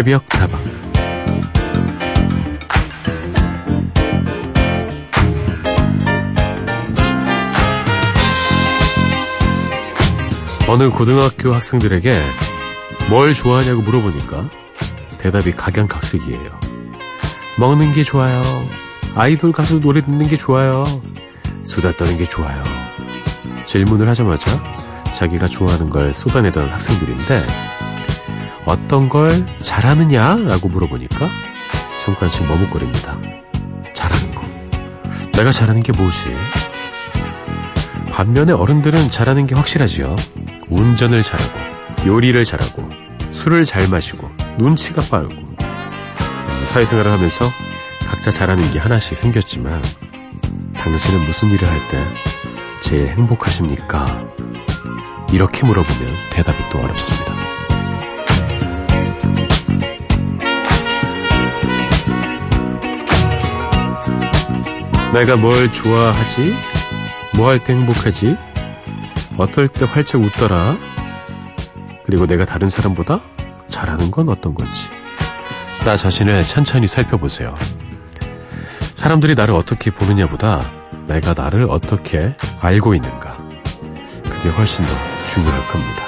새벽 다방 어느 고등학교 학생들에게 뭘 좋아하냐고 물어보니까 대답이 각양각색이에요. 먹는 게 좋아요. 아이돌 가수 노래 듣는 게 좋아요. 수다 떠는 게 좋아요. 질문을 하자마자 자기가 좋아하는 걸 쏟아내던 학생들인데 어떤 걸 잘하느냐 라고 물어보니까 잠깐씩 머뭇거립니다. 잘하는 거. 내가 잘하는 게 뭐지? 반면에 어른들은 잘하는 게 확실하지요. 운전을 잘하고, 요리를 잘하고, 술을 잘 마시고, 눈치가 빠르고. 사회생활을 하면서 각자 잘하는 게 하나씩 생겼지만, 당신은 무슨 일을 할 때 제일 행복하십니까? 이렇게 물어보면 대답이 또 어렵습니다. 내가 뭘 좋아하지? 뭐 할 때 행복하지? 어떨 때 활짝 웃더라? 그리고 내가 다른 사람보다 잘하는 건 어떤 건지. 나 자신을 천천히 살펴보세요. 사람들이 나를 어떻게 보느냐보다 내가 나를 어떻게 알고 있는가. 그게 훨씬 더 중요할 겁니다.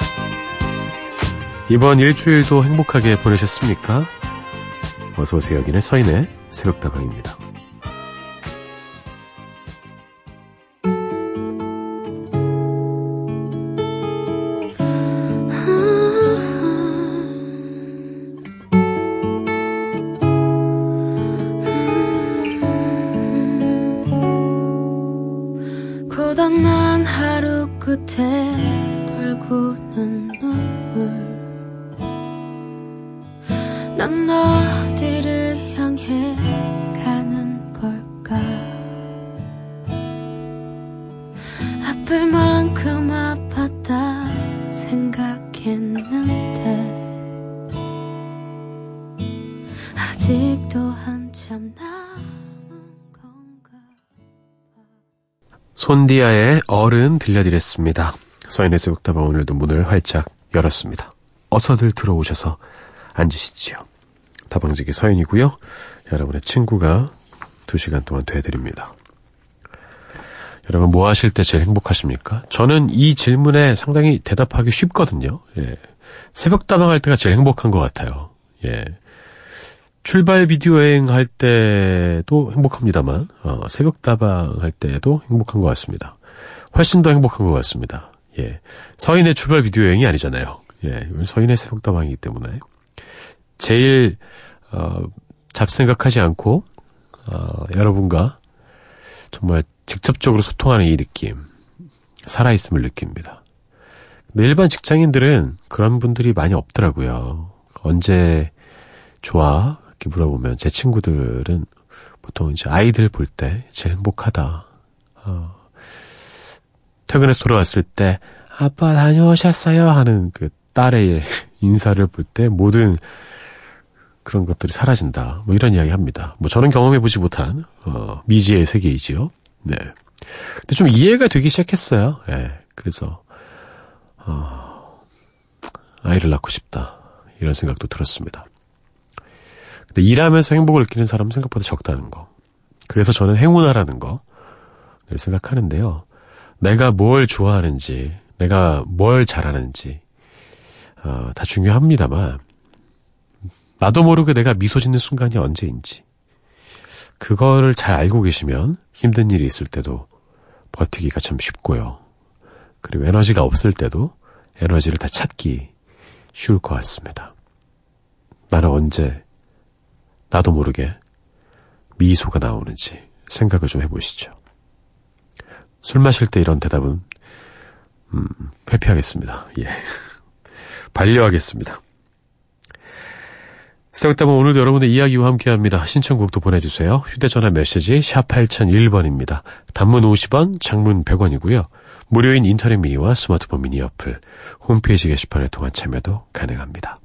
이번 일주일도 행복하게 보내셨습니까? 어서오세요. 여기는 서인의 새벽다방입니다. 손디아의 어른 들려드렸습니다. 서인의 새벽다방 오늘도 문을 활짝 열었습니다. 어서들 들어오셔서 앉으시지요. 다방지기 서인이고요. 여러분의 친구가 두 시간 동안 돼드립니다. 여러분 뭐 하실 때 제일 행복하십니까? 저는 이 질문에 상당히 대답하기 쉽거든요. 예. 새벽 다방 할 때가 제일 행복한 것 같아요. 예. 출발 비디오 여행 할 때도 행복합니다만, 어, 새벽 다방 할 때도 행복한 것 같습니다. 훨씬 더 행복한 것 같습니다. 예. 서인의 출발 비디오 여행이 아니잖아요. 예. 서인의 새벽 다방이기 때문에. 제일, 어, 잡생각하지 않고, 어, 여러분과 정말 직접적으로 소통하는 이 느낌, 살아있음을 느낍니다. 일반 직장인들은 그런 분들이 많이 없더라고요. 언제 좋아? 이렇게 물어보면 제 친구들은 보통 이제 아이들 볼 때 제일 행복하다. 어, 퇴근해서 돌아왔을 때 아빠 다녀오셨어요 하는 그 딸의 인사를 볼 때 모든 그런 것들이 사라진다. 뭐 이런 이야기 합니다. 뭐 저는 경험해보지 못한 어, 미지의 세계이지요. 네. 근데 좀 이해가 되기 시작했어요. 예. 그래서 어, 아이를 낳고 싶다. 이런 생각도 들었습니다. 근데 일하면서 행복을 느끼는 사람은 생각보다 적다는 거. 그래서 저는 행운아라는 거늘 생각하는데요. 내가 뭘 좋아하는지, 내가 뭘 잘하는지 어, 다 중요합니다만 나도 모르게 내가 미소 짓는 순간이 언제인지 그거를 잘 알고 계시면 힘든 일이 있을 때도 버티기가 참 쉽고요. 그리고 에너지가 없을 때도 에너지를 다 찾기 쉬울 것 같습니다. 나는 언제 나도 모르게 미소가 나오는지 생각을 좀 해보시죠. 술 마실 때 이런 대답은 음, 회피하겠습니다. 예. 반려하겠습니다. 새벽다방 오늘도 여러분의 이야기와 함께합니다. 신청곡도 보내주세요. 휴대전화 메시지 샵 8001번입니다. 단문 50원, 장문 100원이고요. 무료인 인터넷 미니와 스마트폰 미니 어플, 홈페이지 게시판을 통한 참여도 가능합니다.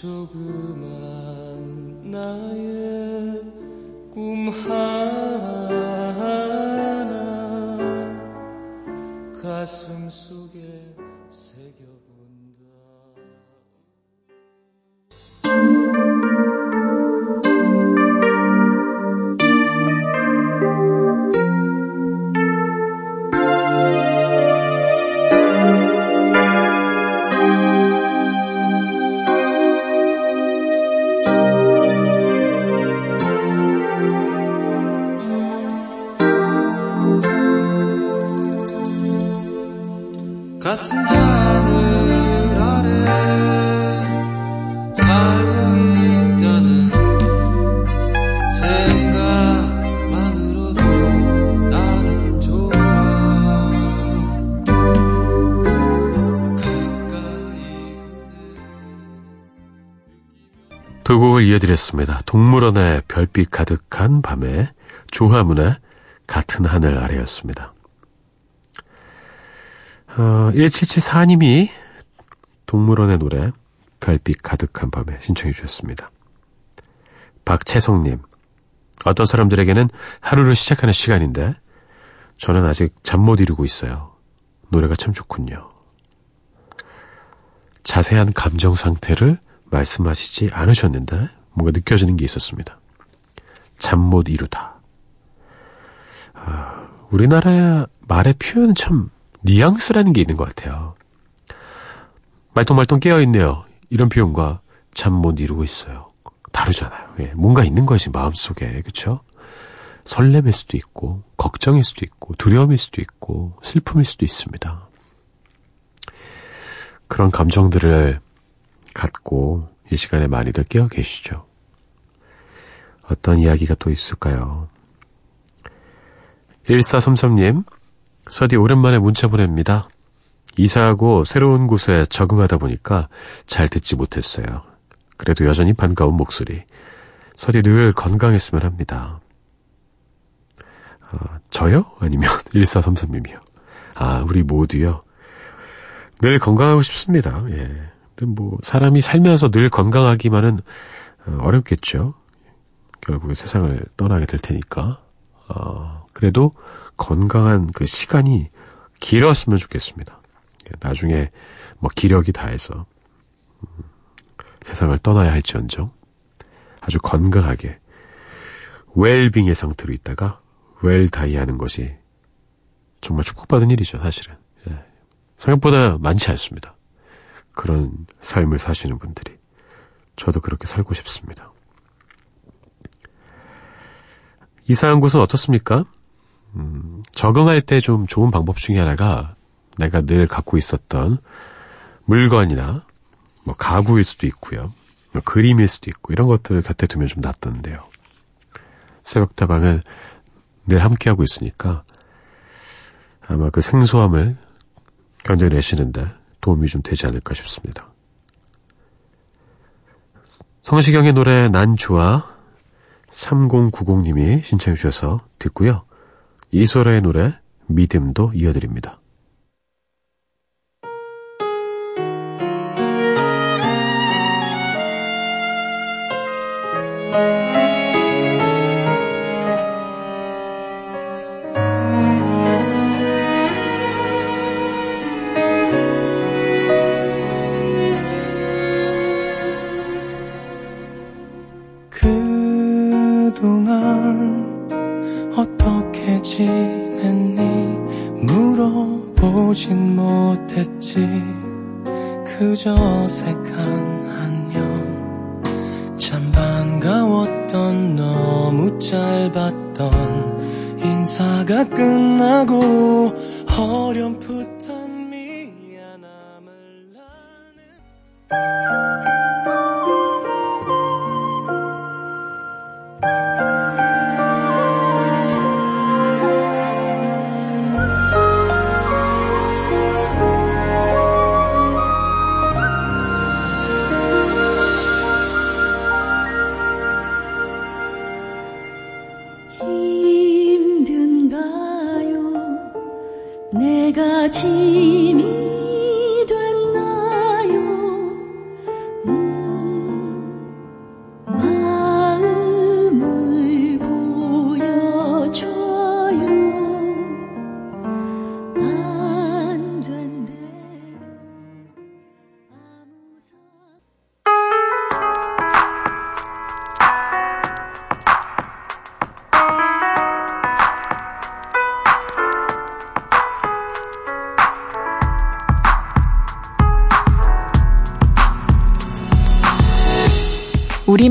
조그만 나의 꿈 하나 가슴 두 곡을 이어드렸습니다. 동물원의 별빛 가득한 밤에 조화문의 같은 하늘 아래였습니다. 어, 1774님이 동물원의 노래 별빛 가득한 밤에 신청해 주셨습니다. 박채성님, 어떤 사람들에게는 하루를 시작하는 시간인데 저는 아직 잠 못 이루고 있어요. 노래가 참 좋군요. 자세한 감정 상태를 말씀하시지 않으셨는데 뭔가 느껴지는 게 있었습니다. 잠 못 이루다. 아, 우리나라 말의 표현은 참 뉘앙스라는 게 있는 것 같아요. 말똥말똥 깨어있네요. 이런 표현과 잠 못 이루고 있어요. 다르잖아요. 예, 뭔가 있는 것이 마음속에, 그쵸? 설렘일 수도 있고, 걱정일 수도 있고, 두려움일 수도 있고, 슬픔일 수도 있습니다. 그런 감정들을 갖고 이 시간에 많이들 깨어 계시죠. 어떤 이야기가 또 있을까요? 1433님, 서디 오랜만에 문자 보냅니다. 이사하고 새로운 곳에 적응하다 보니까 잘 듣지 못했어요. 그래도 여전히 반가운 목소리. 서디 늘 건강했으면 합니다. 아, 저요? 아니면 1433님이요? 아, 우리 모두요. 늘 건강하고 싶습니다. 예. 뭐, 사람이 살면서 늘 건강하기만은 어, 어렵겠죠. 결국에 세상을 떠나게 될 테니까. 어, 그래도 건강한 그 시간이 길었으면 좋겠습니다. 예, 나중에 뭐 기력이 다해서 음, 세상을 떠나야 할지언정 아주 건강하게 웰빙의 상태로 있다가 웰 다이 하는 것이 정말 축복받은 일이죠, 사실은. 예. 생각보다 많지 않습니다. 그런 삶을 사시는 분들이. 저도 그렇게 살고 싶습니다. 이사한 곳은 어떻습니까? 음, 적응할 때 좀 좋은 방법 중에 하나가 내가 늘 갖고 있었던 물건이나 뭐 가구일 수도 있고요. 뭐 그림일 수도 있고 이런 것들을 곁에 두면 좀 낫던데요. 새벽다방은 늘 함께하고 있으니까 아마 그 생소함을 견뎌내시는데 도움이 좀 되지 않을까 싶습니다. 성시경의 노래 난 좋아 3090님이 신청해 주셔서 듣고요. 이소라의 노래 믿음도 이어드립니다. 못했지 그저 어색한 안녕 참 반가웠던 너무 짧았던 인사가 끝나고 어렴풋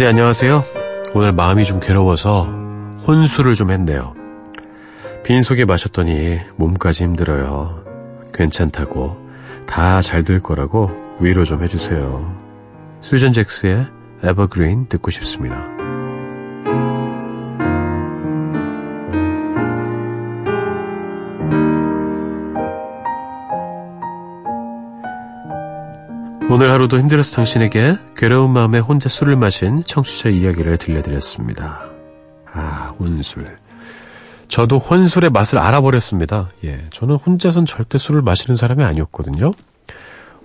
서디 안녕하세요. 오늘 마음이 좀 괴로워서 혼술을 좀 했네요. 빈속에 마셨더니 몸까지 힘들어요. 괜찮다고 다 잘 될 거라고 위로 좀 해주세요. 수전 잭스의 에버그린 듣고 싶습니다. 오늘 하루도 힘들어서 당신에게 괴로운 마음에 혼자 술을 마신 청취자 이야기를 들려드렸습니다. 아, 혼술. 저도 혼술의 맛을 알아버렸습니다. 예, 저는 혼자선 절대 술을 마시는 사람이 아니었거든요.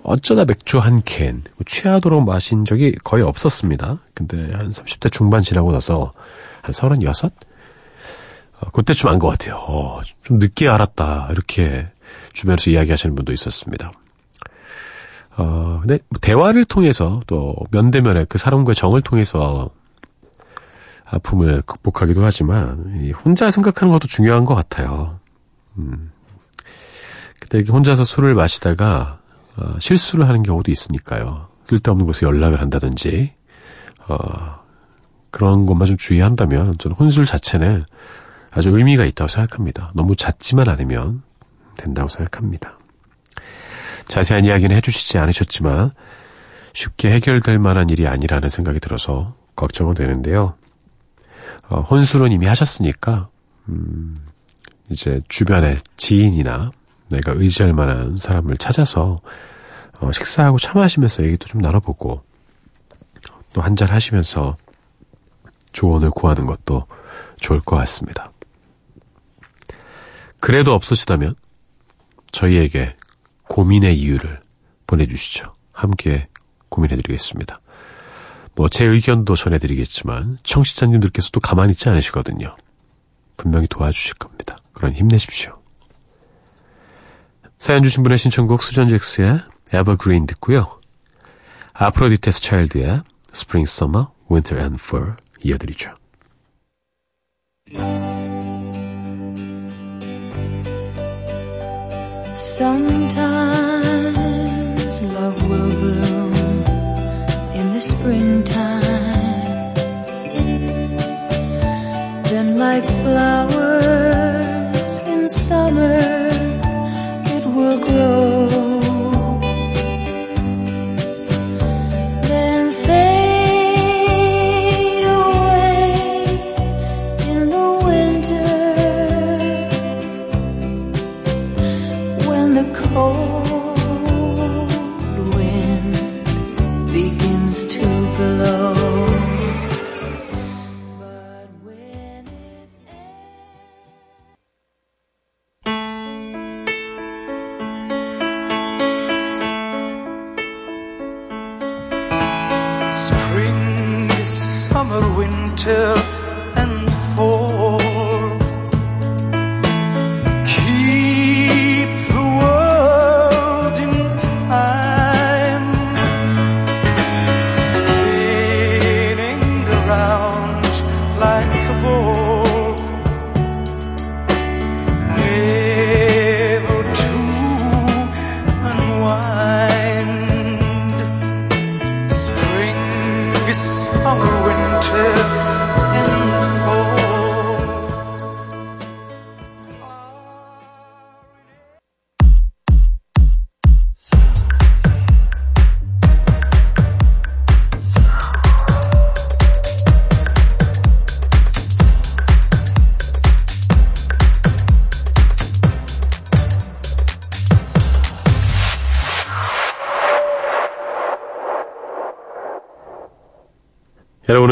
어쩌다 맥주 한 캔, 취하도록 마신 적이 거의 없었습니다. 근데 한 30대 중반 지나고 나서 한 36? 어, 그때쯤 안 것 같아요. 어, 좀 늦게 알았다. 이렇게 주변에서 이야기하시는 분도 있었습니다. 어, 근데 뭐 대화를 통해서 또 면대면에 그 사람과의 정을 통해서 아픔을 극복하기도 하지만 혼자 생각하는 것도 중요한 것 같아요. 음. 그때 혼자서 술을 마시다가 어, 실수를 하는 경우도 있으니까요. 쓸데없는 곳에 연락을 한다든지 어, 그런 것만 좀 주의한다면 저는 혼술 자체는 아주 의미가 있다고 생각합니다. 너무 잦지만 않으면 된다고 생각합니다. 자세한 이야기는 해주시지 않으셨지만 쉽게 해결될 만한 일이 아니라는 생각이 들어서 걱정은 되는데요. 어, 혼술은 이미 하셨으니까 음, 이제 주변의 지인이나 내가 의지할 만한 사람을 찾아서 어, 식사하고 차 마시면서 얘기도 좀 나눠보고 또 한잔 하시면서 조언을 구하는 것도 좋을 것 같습니다. 그래도 없으시다면 저희에게 고민의 이유를 보내주시죠. 함께 고민해드리겠습니다. 뭐 제 의견도 전해드리겠지만 청취자님들께서도 가만히 있지 않으시거든요. 분명히 도와주실 겁니다. 그런 힘내십시오. 사연 주신 분의 신청곡 수전 잭스의 Evergreen 듣고요. 아프로디테스 차일드의 Spring, Summer, Winter and Fall 이어드리죠. Sometimes love will bloom in the springtime. Then, like flowers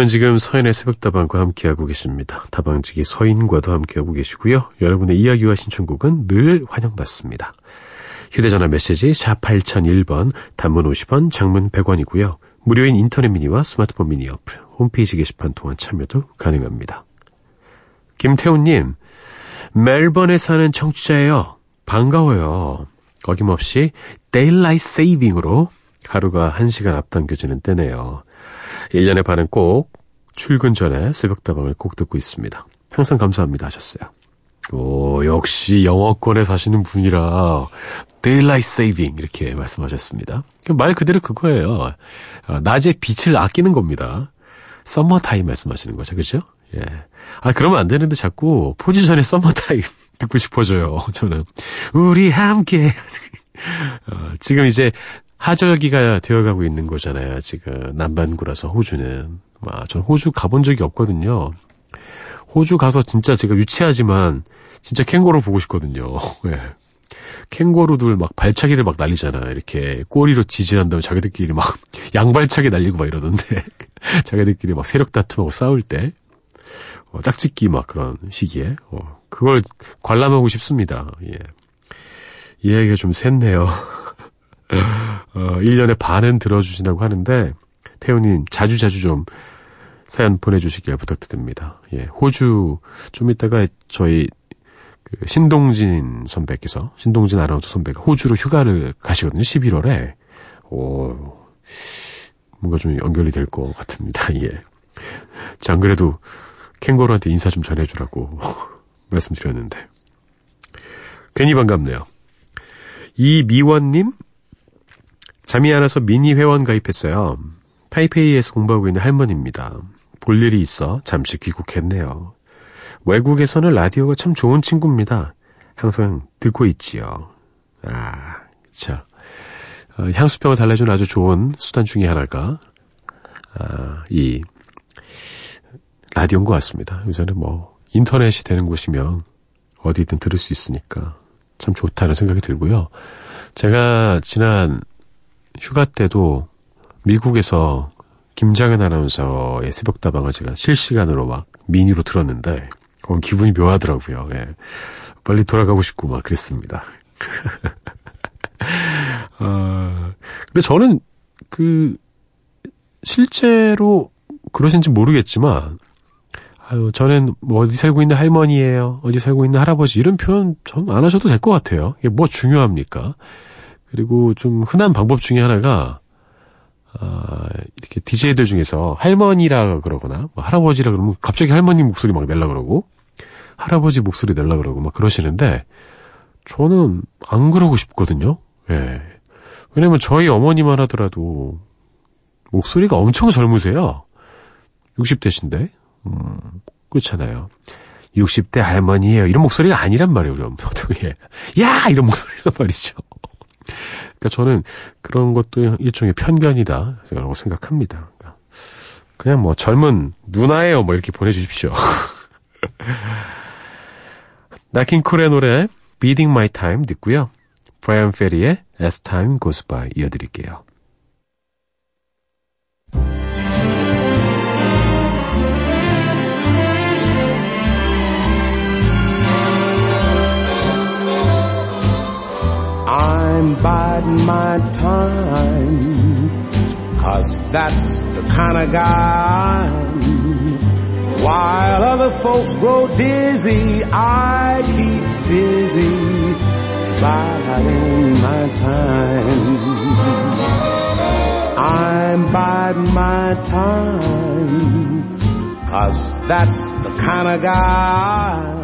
여러분은 지금 서인의 새벽다방과 함께하고 계십니다. 다방지기 서인과도 함께하고 계시고요. 여러분의 이야기와 신청곡은 늘 환영받습니다. 휴대전화 메시지 샵 8001번, 단문 50원, 장문 100원이고요. 무료인 인터넷 미니와 스마트폰 미니 어플, 홈페이지 게시판 통한 참여도 가능합니다. 김태훈님, 멜번에 사는 청취자예요. 반가워요. 어김없이 daylight saving으로 하루가 1시간 앞당겨지는 때네요. 1년의 반은 꼭 출근 전에 새벽다방을 꼭 듣고 있습니다. 항상 감사합니다 하셨어요. 오, 역시 영어권에 사시는 분이라 daylight saving 이렇게 말씀하셨습니다. 말 그대로 그거예요. 어, 낮에 빛을 아끼는 겁니다. 썸머 타임 말씀하시는 거죠. 그죠? 예. 아, 그러면 안 되는데 자꾸 포지션의 썸머 타임 듣고 싶어져요. 저는. 우리 함께. 어, 지금 이제 하절기가 되어가고 있는 거잖아요. 지금 남반구라서 호주는. 아, 전 호주 가본 적이 없거든요. 호주 가서 진짜 제가 유치하지만 진짜 캥거루 보고 싶거든요. 예. 캥거루들 막 발차기들 막 날리잖아. 이렇게 꼬리로 지진한 다음에 자기들끼리 막 양발차기 날리고 막 이러던데. 자기들끼리 막 세력 다툼하고 싸울 때. 어, 짝짓기 막 그런 시기에. 어, 그걸 관람하고 싶습니다. 예. 이야기가 좀 샜네요. 어, 1년에 반은 들어주신다고 하는데, 태훈님 자주자주 좀 사연 보내주시길 부탁드립니다. 예, 호주, 좀 이따가 저희, 그 신동진 선배께서, 신동진 아나운서 선배가 호주로 휴가를 가시거든요, 11월에. 오, 뭔가 좀 연결이 될 것 같습니다, 예. 자, 안 그래도 캥거루한테 인사 좀 전해주라고 말씀드렸는데. 괜히 반갑네요. 이미원님, 잠이 안 와서 미니 회원 가입했어요. 타이페이에서 공부하고 있는 할머니입니다. 볼 일이 있어 잠시 귀국했네요. 외국에서는 라디오가 참 좋은 친구입니다. 항상 듣고 있지요. 아, 그쵸. 어, 향수병을 달래준 아주 좋은 수단 중의 하나가, 아, 이, 라디오인 것 같습니다. 요새는 뭐, 인터넷이 되는 곳이면 어디든 들을 수 있으니까 참 좋다는 생각이 들고요. 제가 지난 휴가 때도 미국에서 김장현 아나운서의 새벽다방을 제가 실시간으로 막 미니로 들었는데, 그건 기분이 묘하더라고요. 예. 빨리 돌아가고 싶고 막 그랬습니다. 어, 근데 저는 그, 실제로 그러신지 모르겠지만, 아유, 저는 뭐 어디 살고 있는 할머니예요. 어디 살고 있는 할아버지. 이런 표현 전 안 하셔도 될 것 같아요. 이게 뭐 중요합니까? 그리고 좀 흔한 방법 중에 하나가, 아, 이렇게 DJ들 중에서 할머니라 그러거나, 뭐 할아버지라 그러면 갑자기 할머니 목소리 막 낼라 그러고, 할아버지 목소리 낼라 그러고 막 그러시는데, 저는 안 그러고 싶거든요. 예. 왜냐면 저희 어머니만 하더라도, 목소리가 엄청 젊으세요. 60대신데. 음, 그렇잖아요. 60대 할머니예요. 이런 목소리가 아니란 말이에요, 우리 보통. 예. 야! 이런 목소리란 말이죠. 그러니까 저는 그런 것도 일종의 편견이다라고 생각합니다. 그러니까 그냥 뭐 젊은 누나예요 뭐 이렇게 보내주십시오. 나킹콜의 노래 Beating My Time 듣고요. 브라이언 페리의 As Time Goes By 이어드릴게요. I'm biding my time. Cause that's the kind of guy I'm. While other folks grow dizzy, I keep busy biding my time. I'm biding my time. Cause that's the kind of guy I'm.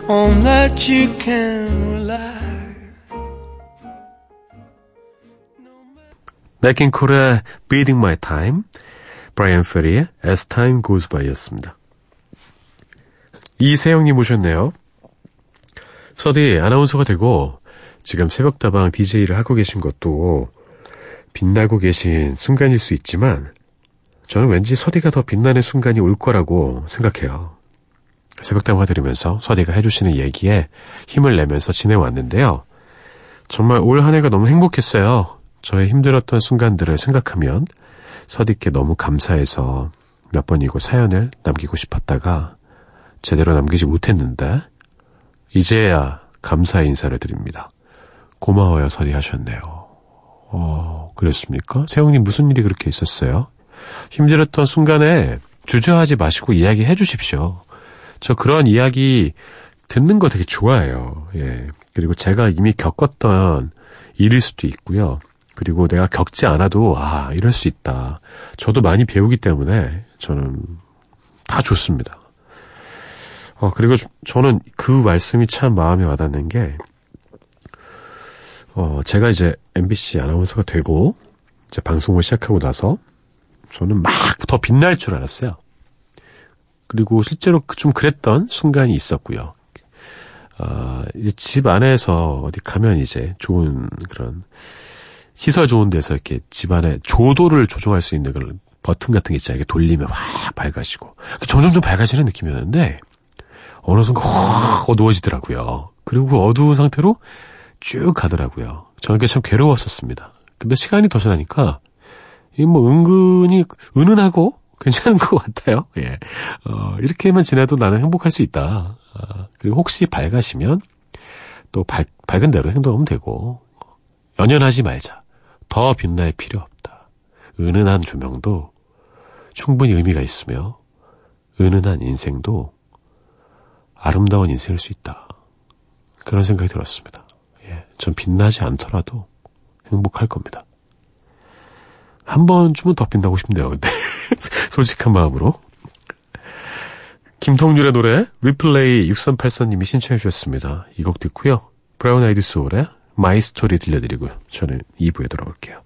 On that you can rely. 네킹콜의 Beating My Time, 브라이언 페리의 As Time Goes By였습니다. 이세영님 오셨네요. 서디 아나운서가 되고 지금 새벽다방 DJ를 하고 계신 것도 빛나고 계신 순간일 수 있지만 저는 왠지 서디가 더 빛나는 순간이 올 거라고 생각해요. 새벽다방 들으면서 서디가 해주시는 얘기에 힘을 내면서 지내왔는데요. 정말 올 한 해가 너무 행복했어요. 저의 힘들었던 순간들을 생각하면 서디께 너무 감사해서 몇 번이고 사연을 남기고 싶었다가 제대로 남기지 못했는데 이제야 감사의 인사를 드립니다. 고마워요 서디 하셨네요. 어, 그랬습니까? 세영님 무슨 일이 그렇게 있었어요? 힘들었던 순간에 주저하지 마시고 이야기해 주십시오. 저 그런 이야기 듣는 거 되게 좋아해요. 예. 그리고 제가 이미 겪었던 일일 수도 있고요. 그리고 내가 겪지 않아도 아 이럴 수 있다. 저도 많이 배우기 때문에 저는 다 좋습니다. 어 그리고 저는 그 말씀이 참 마음에 와닿는 게 어, 제가 이제 MBC 아나운서가 되고 이제 방송을 시작하고 나서 저는 막 더 빛날 줄 알았어요. 그리고 실제로 그좀 그랬던 순간이 있었고요. 아, 집 안에서 어디 가면 이제 좋은 그런 시설 좋은 데서 이렇게 집 안에 조도를 조정할 수 있는 그런 버튼 같은 게 있잖아요. 이렇게 돌리면 확 밝아지고. 점점 좀 밝아지는 느낌이었는데, 어느 순간 확 어두워지더라고요. 그리고 그 어두운 상태로 쭉 가더라고요. 저는 그게 참 괴로웠었습니다. 근데 시간이 더 지나니까, 이 뭐 은근히 은은하고 괜찮은 것 같아요. 예. 어, 이렇게만 지내도 나는 행복할 수 있다. 아, 그리고 혹시 밝아시면 또 밝, 밝은 대로 행동하면 되고, 연연하지 말자. 더 빛날 필요 없다. 은은한 조명도 충분히 의미가 있으며, 은은한 인생도 아름다운 인생일 수 있다. 그런 생각이 들었습니다. 예, 전 빛나지 않더라도 행복할 겁니다. 한 번쯤은 더 빛나고 싶네요, 근데. 솔직한 마음으로. 김동률의 노래, 리플레이 6384님이 신청해 주셨습니다. 이 곡 듣고요. 브라운 아이드 소울의 My Story 들려드리고요. 저는 2부에 돌아올게요.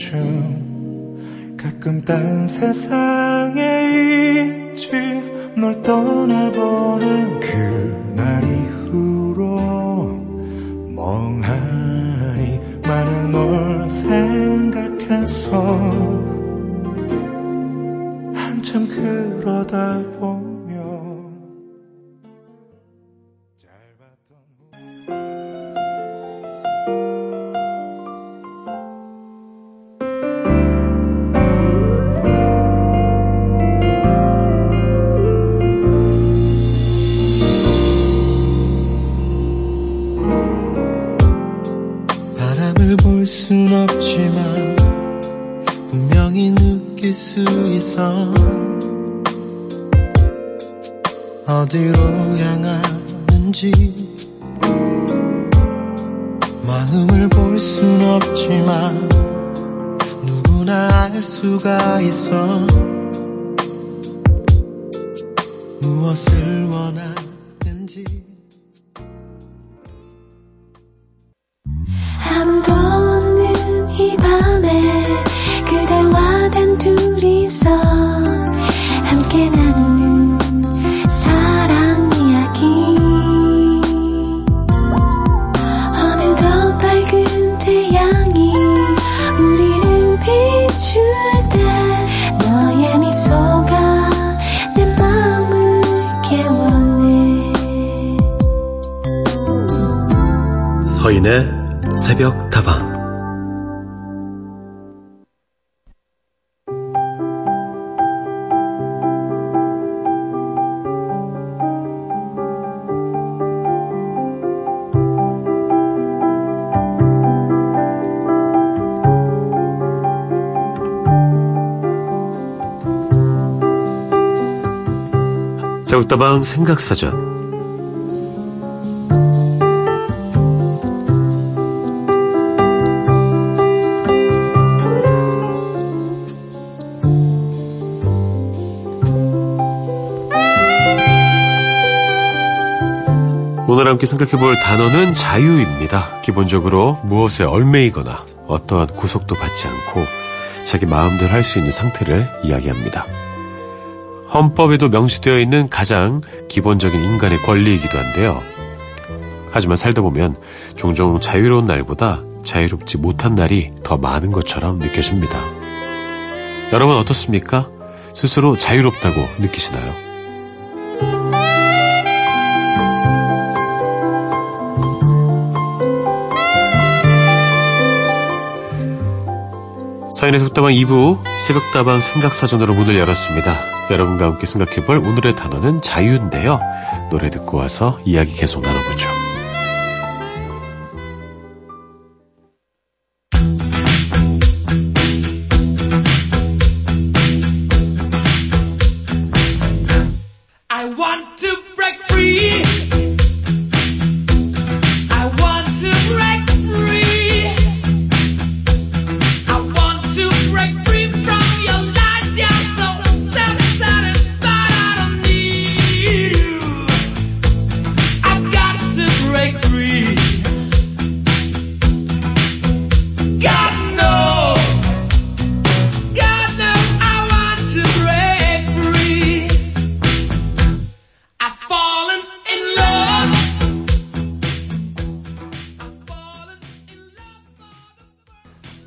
요즘 가끔 딴 세상 원하는지 새벽 다방. 새벽다방 생각사전. 함께 생각해 볼 단어는 자유입니다. 기본적으로 무엇에 얽매이거나 어떠한 구속도 받지 않고 자기 마음대로 할 수 있는 상태를 이야기합니다. 헌법에도 명시되어 있는 가장 기본적인 인간의 권리이기도 한데요. 하지만 살다 보면 종종 자유로운 날보다 자유롭지 못한 날이 더 많은 것처럼 느껴집니다. 여러분 어떻습니까? 스스로 자유롭다고 느끼시나요? 서인의 속다방 2부 새벽다방 생각사전으로 문을 열었습니다. 여러분과 함께 생각해볼 오늘의 단어는 자유인데요. 노래 듣고 와서 이야기 계속 나눠보죠.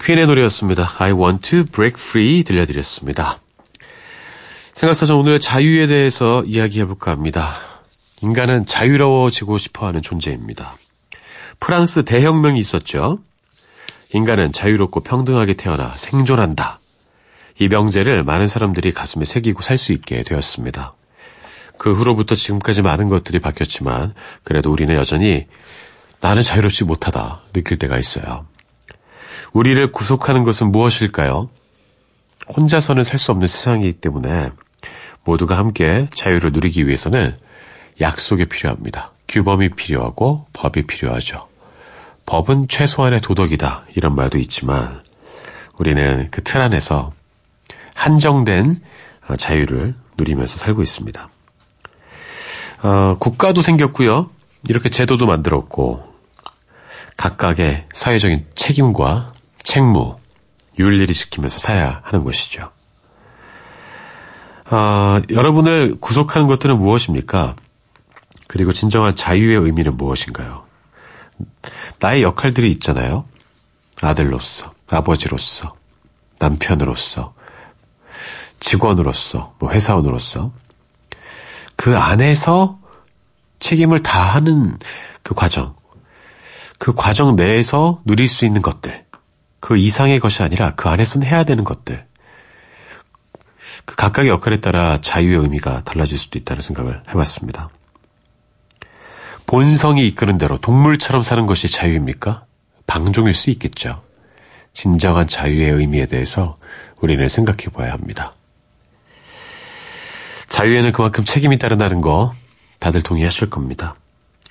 퀸의 노래였습니다. I want to break free 들려드렸습니다. 생각사전 오늘 자유에 대해서 이야기해볼까 합니다. 인간은 자유로워지고 싶어 하는 존재입니다. 프랑스 대혁명이 있었죠. 인간은 자유롭고 평등하게 태어나 생존한다. 이 명제를 많은 사람들이 가슴에 새기고 살 수 있게 되었습니다. 그 후로부터 지금까지 많은 것들이 바뀌었지만 그래도 우리는 여전히 나는 자유롭지 못하다 느낄 때가 있어요. 우리를 구속하는 것은 무엇일까요? 혼자서는 살 수 없는 세상이기 때문에 모두가 함께 자유를 누리기 위해서는 약속이 필요합니다. 규범이 필요하고 법이 필요하죠. 법은 최소한의 도덕이다 이런 말도 있지만 우리는 그 틀 안에서 한정된 어, 자유를 누리면서 살고 있습니다. 어, 국가도 생겼고요. 이렇게 제도도 만들었고 각각의 사회적인 책임과 책무, 윤리를 지키면서 살아야 하는 것이죠. 아, 여러분을 구속하는 것들은 무엇입니까? 그리고 진정한 자유의 의미는 무엇인가요? 나의 역할들이 있잖아요. 아들로서, 아버지로서, 남편으로서, 직원으로서, 뭐 회사원으로서. 그 안에서 책임을 다하는 그 과정. 그 과정 내에서 누릴 수 있는 것들. 그 이상의 것이 아니라 그 안에서는 해야 되는 것들. 그 각각의 역할에 따라 자유의 의미가 달라질 수도 있다는 생각을 해봤습니다. 본성이 이끄는 대로 동물처럼 사는 것이 자유입니까? 방종일 수 있겠죠. 진정한 자유의 의미에 대해서 우리는 생각해 봐야 합니다. 자유에는 그만큼 책임이 따른다는 거 다들 동의하실 겁니다.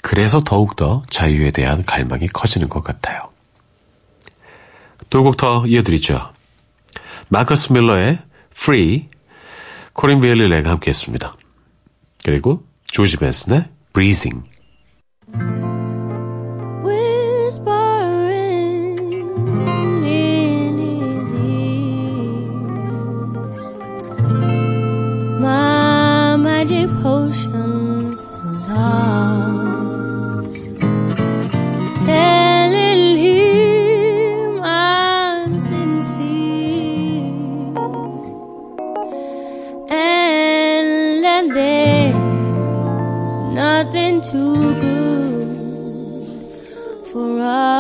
그래서 더욱더 자유에 대한 갈망이 커지는 것 같아요. 두 곡 더 이어드리죠. 마커스 밀러의 Free, 코린 베일리 레가 함께 했습니다. 그리고 조지 벤슨의 Breathing. For us.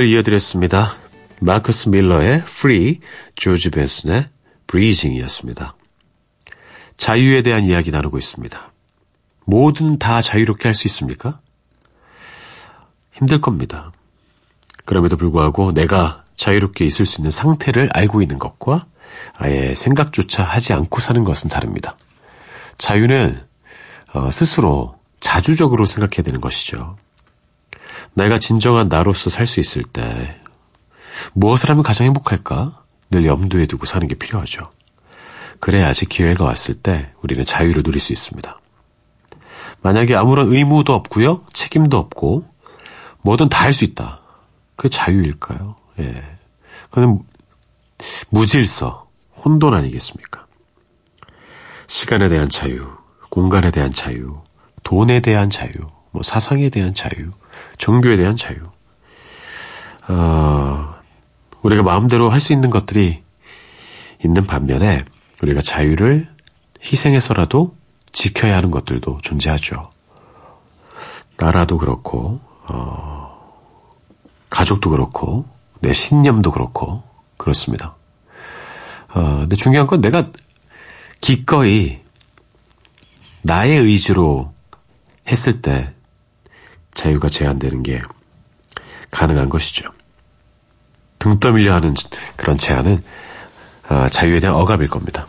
곡을 이어드렸습니다. 마커스 밀러의 Free, 조지 벤슨의 Breathing이었습니다. 자유에 대한 이야기 나누고 있습니다. 뭐든 다 자유롭게 할 수 있습니까? 힘들 겁니다. 그럼에도 불구하고 내가 자유롭게 있을 수 있는 상태를 알고 있는 것과 아예 생각조차 하지 않고 사는 것은 다릅니다. 자유는 어, 스스로 자주적으로 생각해야 되는 것이죠. 내가 진정한 나로서 살 수 있을 때 무엇을 하면 가장 행복할까? 늘 염두에 두고 사는 게 필요하죠. 그래야지 기회가 왔을 때 우리는 자유를 누릴 수 있습니다. 만약에 아무런 의무도 없고요, 책임도 없고 뭐든 다 할 수 있다. 그게 자유일까요? 예. 그는 무질서, 혼돈 아니겠습니까? 시간에 대한 자유, 공간에 대한 자유, 돈에 대한 자유, 뭐 사상에 대한 자유, 종교에 대한 자유. 어, 우리가 마음대로 할 수 있는 것들이 있는 반면에 우리가 자유를 희생해서라도 지켜야 하는 것들도 존재하죠. 나라도 그렇고, 어, 가족도 그렇고, 내 신념도 그렇고, 그렇습니다. 어, 근데 중요한 건 내가 기꺼이 나의 의지로 했을 때 자유가 제한되는 게 가능한 것이죠. 등 떠밀려 하는 그런 제한은 아, 자유에 대한 억압일 겁니다.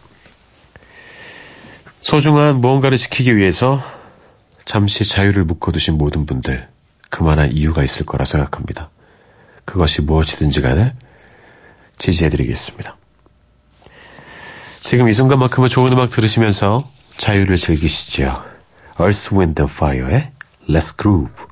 소중한 무언가를 지키기 위해서 잠시 자유를 묶어두신 모든 분들 그만한 이유가 있을 거라 생각합니다. 그것이 무엇이든지 간에 지지해드리겠습니다. 지금 이 순간만큼은 좋은 음악 들으시면서 자유를 즐기시죠. Earth, Wind and Fire의 Let's Groove.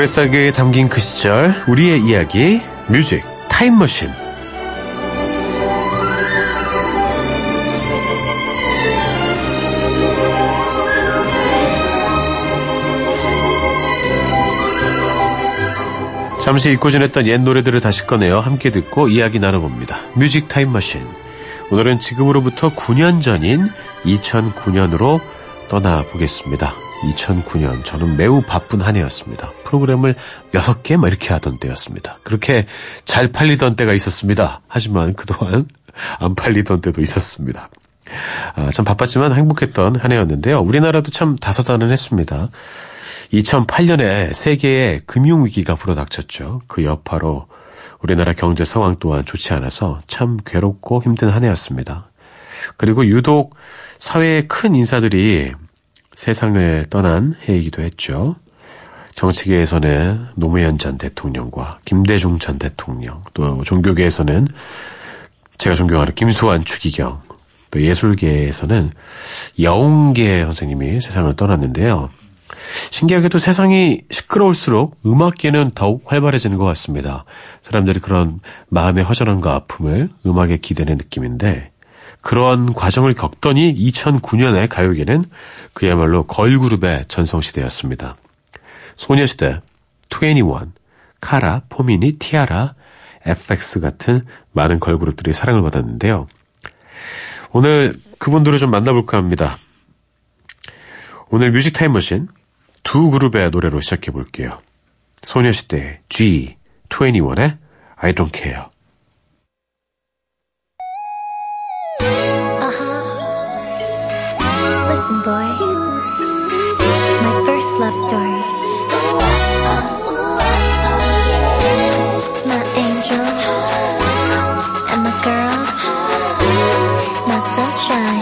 노래 속에 담긴 그 시절 우리의 이야기 뮤직 타임머신 잠시 잊고 지냈던 옛 노래들을 다시 꺼내어 함께 듣고 이야기 나눠봅니다. 뮤직 타임머신 오늘은 지금으로부터 9년 전인 2009년으로 떠나보겠습니다. 2009년 저는 매우 바쁜 한 해였습니다. 프로그램을 6개 뭐 이렇게 하던 때였습니다. 그렇게 잘 팔리던 때가 있었습니다. 하지만 그동안 안 팔리던 때도 있었습니다. 아, 참 바빴지만 행복했던 한 해였는데요. 우리나라도 참 다소다난했습니다. 2008년에 세계의 금융위기가 불어닥쳤죠. 그 여파로 우리나라 경제 상황 또한 좋지 않아서 참 괴롭고 힘든 한 해였습니다. 그리고 유독 사회의 큰 인사들이 세상을 떠난 해이기도 했죠. 정치계에서는 노무현 전 대통령과 김대중 전 대통령, 또 종교계에서는 제가 존경하는 김수환 추기경, 또 예술계에서는 여운계 선생님이 세상을 떠났는데요. 신기하게도 세상이 시끄러울수록 음악계는 더욱 활발해지는 것 같습니다. 사람들이 그런 마음의 허전함과 아픔을 음악에 기대는 느낌인데 그러한 과정을 겪더니 2009년에 가요계는 그야말로 걸그룹의 전성시대였습니다. 소녀시대, 21, 카라, 포미니, 티아라, FX 같은 많은 걸그룹들이 사랑을 받았는데요. 오늘 그분들을 좀 만나볼까 합니다. 오늘 뮤직 타임머신 두 그룹의 노래로 시작해 볼게요. 소녀시대 G, 21의 I Don't Care. Listen, boy. My first love story. My angel. And my girls. My sunshine.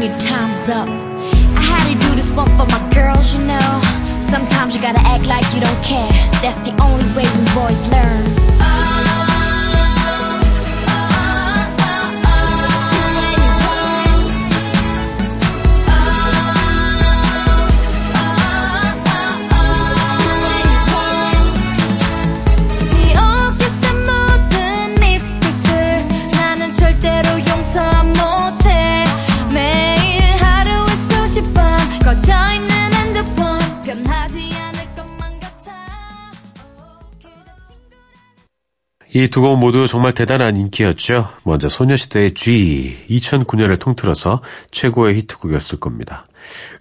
And your time's up. I had to do this one for my girls, you know. Sometimes you gotta act like you don't care. That's the only way we boys learn. 이 두 곡 모두 정말 대단한 인기였죠. 먼저 소녀시대의 G, 2009년을 통틀어서 최고의 히트곡이었을 겁니다.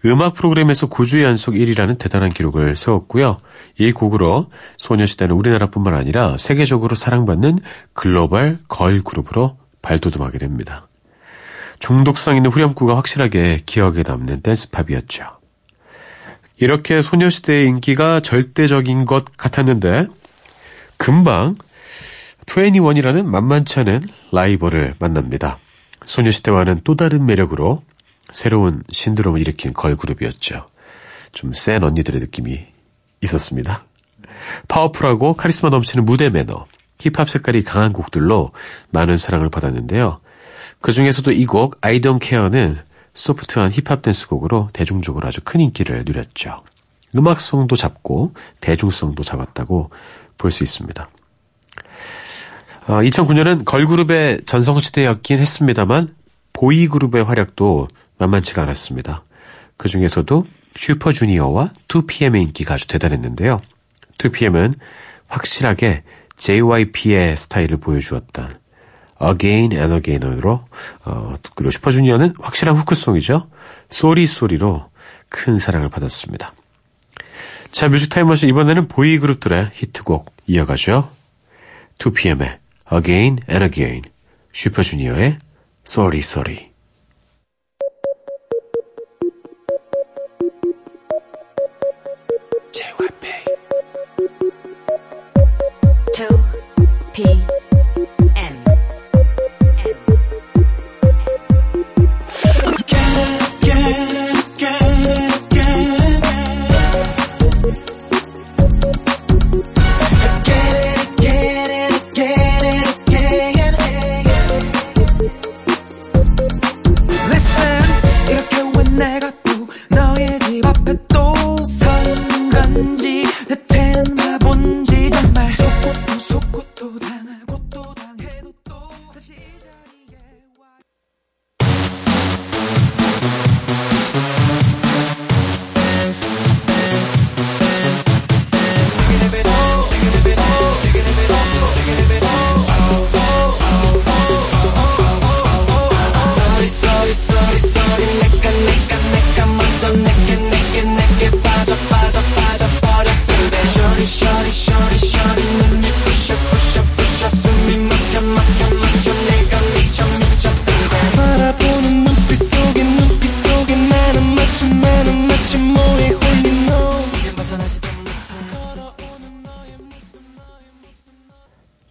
음악 프로그램에서 9주 연속 1위라는 대단한 기록을 세웠고요. 이 곡으로 소녀시대는 우리나라뿐만 아니라 세계적으로 사랑받는 글로벌 걸 그룹으로 발돋움하게 됩니다. 중독성 있는 후렴구가 확실하게 기억에 남는 댄스팝이었죠. 이렇게 소녀시대의 인기가 절대적인 것 같았는데 금방 21이라는 만만치 않은 라이벌을 만납니다. 소녀시대와는 또 다른 매력으로 새로운 신드롬을 일으킨 걸그룹이었죠. 좀 센 언니들의 느낌이 있었습니다. 파워풀하고 카리스마 넘치는 무대 매너, 힙합 색깔이 강한 곡들로 많은 사랑을 받았는데요. 그 중에서도 이 곡 I Don't Care는 소프트한 힙합 댄스곡으로 대중적으로 아주 큰 인기를 누렸죠. 음악성도 잡고 대중성도 잡았다고 볼 수 있습니다. 2009년은 걸그룹의 전성시대였긴 했습니다만 보이그룹의 활약도 만만치가 않았습니다. 그 중에서도 슈퍼주니어와 2PM의 인기가 아주 대단했는데요. 2PM은 확실하게 JYP의 스타일을 보여주었던 Again and Again으로 어, 그리고 슈퍼주니어는 확실한 후크송이죠. Sorry Sorry로 큰 사랑을 받았습니다. 자, 뮤직 타임머신 이번에는 보이그룹들의 히트곡 이어가죠. 2PM의 Again and Again, 슈퍼주니어의 Sorry Sorry.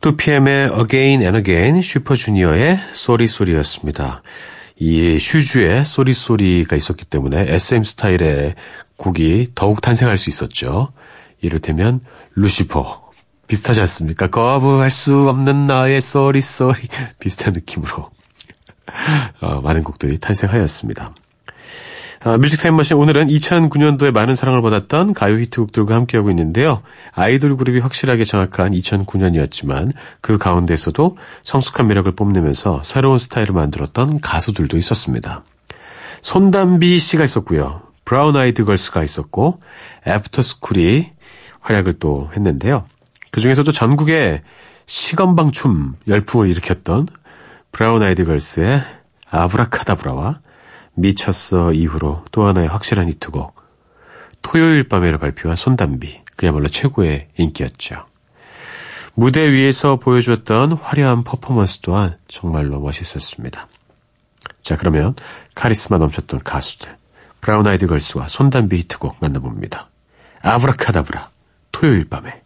2PM의 Again and Again, 슈퍼주니어의 Sorry Sorry였습니다. 이 슈주의 Sorry Sorry가 있었기 때문에 SM 스타일의 곡이 더욱 탄생할 수 있었죠. 이를테면 Lucifer 비슷하지 않습니까? 거부할 수 없는 나의 Sorry Sorry 비슷한 느낌으로 어, 많은 곡들이 탄생하였습니다. 아, 뮤직 타임머신 오늘은 2009년도에 많은 사랑을 받았던 가요 히트곡들과 함께하고 있는데요. 아이돌 그룹이 확실하게 정착한 2009년이었지만 그 가운데서도 성숙한 매력을 뽐내면서 새로운 스타일을 만들었던 가수들도 있었습니다. 손담비 씨가 있었고요. 브라운 아이드 걸스가 있었고 애프터스쿨이 활약을 또 했는데요. 그 중에서도 전국에 시건방춤 열풍을 일으켰던 브라운 아이드 걸스의 Abracadabra와 미쳤어 이후로 또 하나의 확실한 히트곡 토요일 밤에를 발표한 손담비 그야말로 최고의 인기였죠. 무대 위에서 보여주었던 화려한 퍼포먼스 또한 정말로 멋있었습니다. 자 그러면 카리스마 넘쳤던 가수들 브라운 아이드 걸스와 손담비 히트곡 만나봅니다. 아브라카다브라 토요일 밤에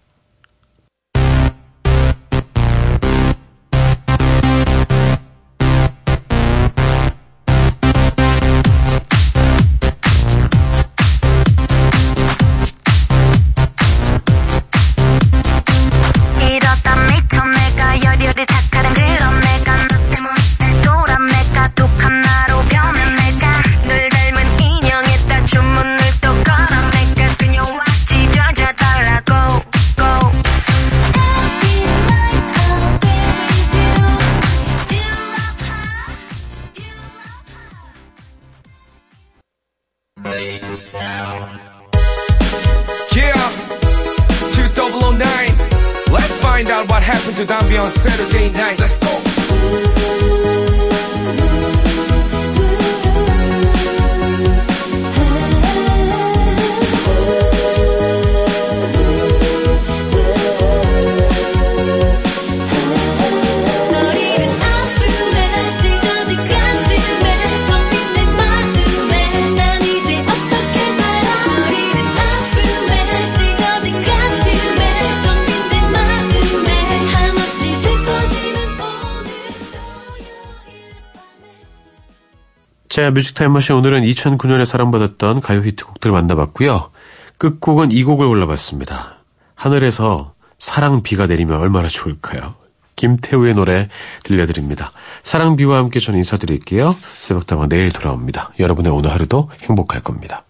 자, 뮤직타임 머신 오늘은 2009년에 사랑받았던 가요 히트곡들을 만나봤고요. 끝곡은 이 곡을 골라봤습니다. 하늘에서 사랑 비가 내리면 얼마나 좋을까요? 김태우의 노래 들려드립니다. 사랑비와 함께 저는 인사드릴게요. 새벽다방 내일 돌아옵니다. 여러분의 오늘 하루도 행복할 겁니다.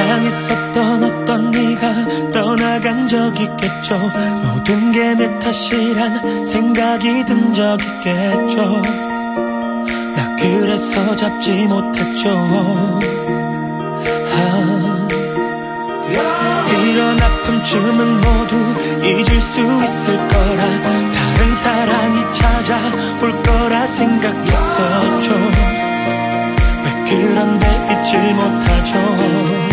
사랑했었던 어떤 네가 떠나간 적 있겠죠? 모든 게 내 탓이란 생각이 든 적 있겠죠? 나 그래서 잡지 못했죠. 아, 이런 아픔쯤은 모두 잊을 수 있을 거라 다른 사랑이 찾아올 거라 생각했었죠. 왜 그런데 잊질 못하죠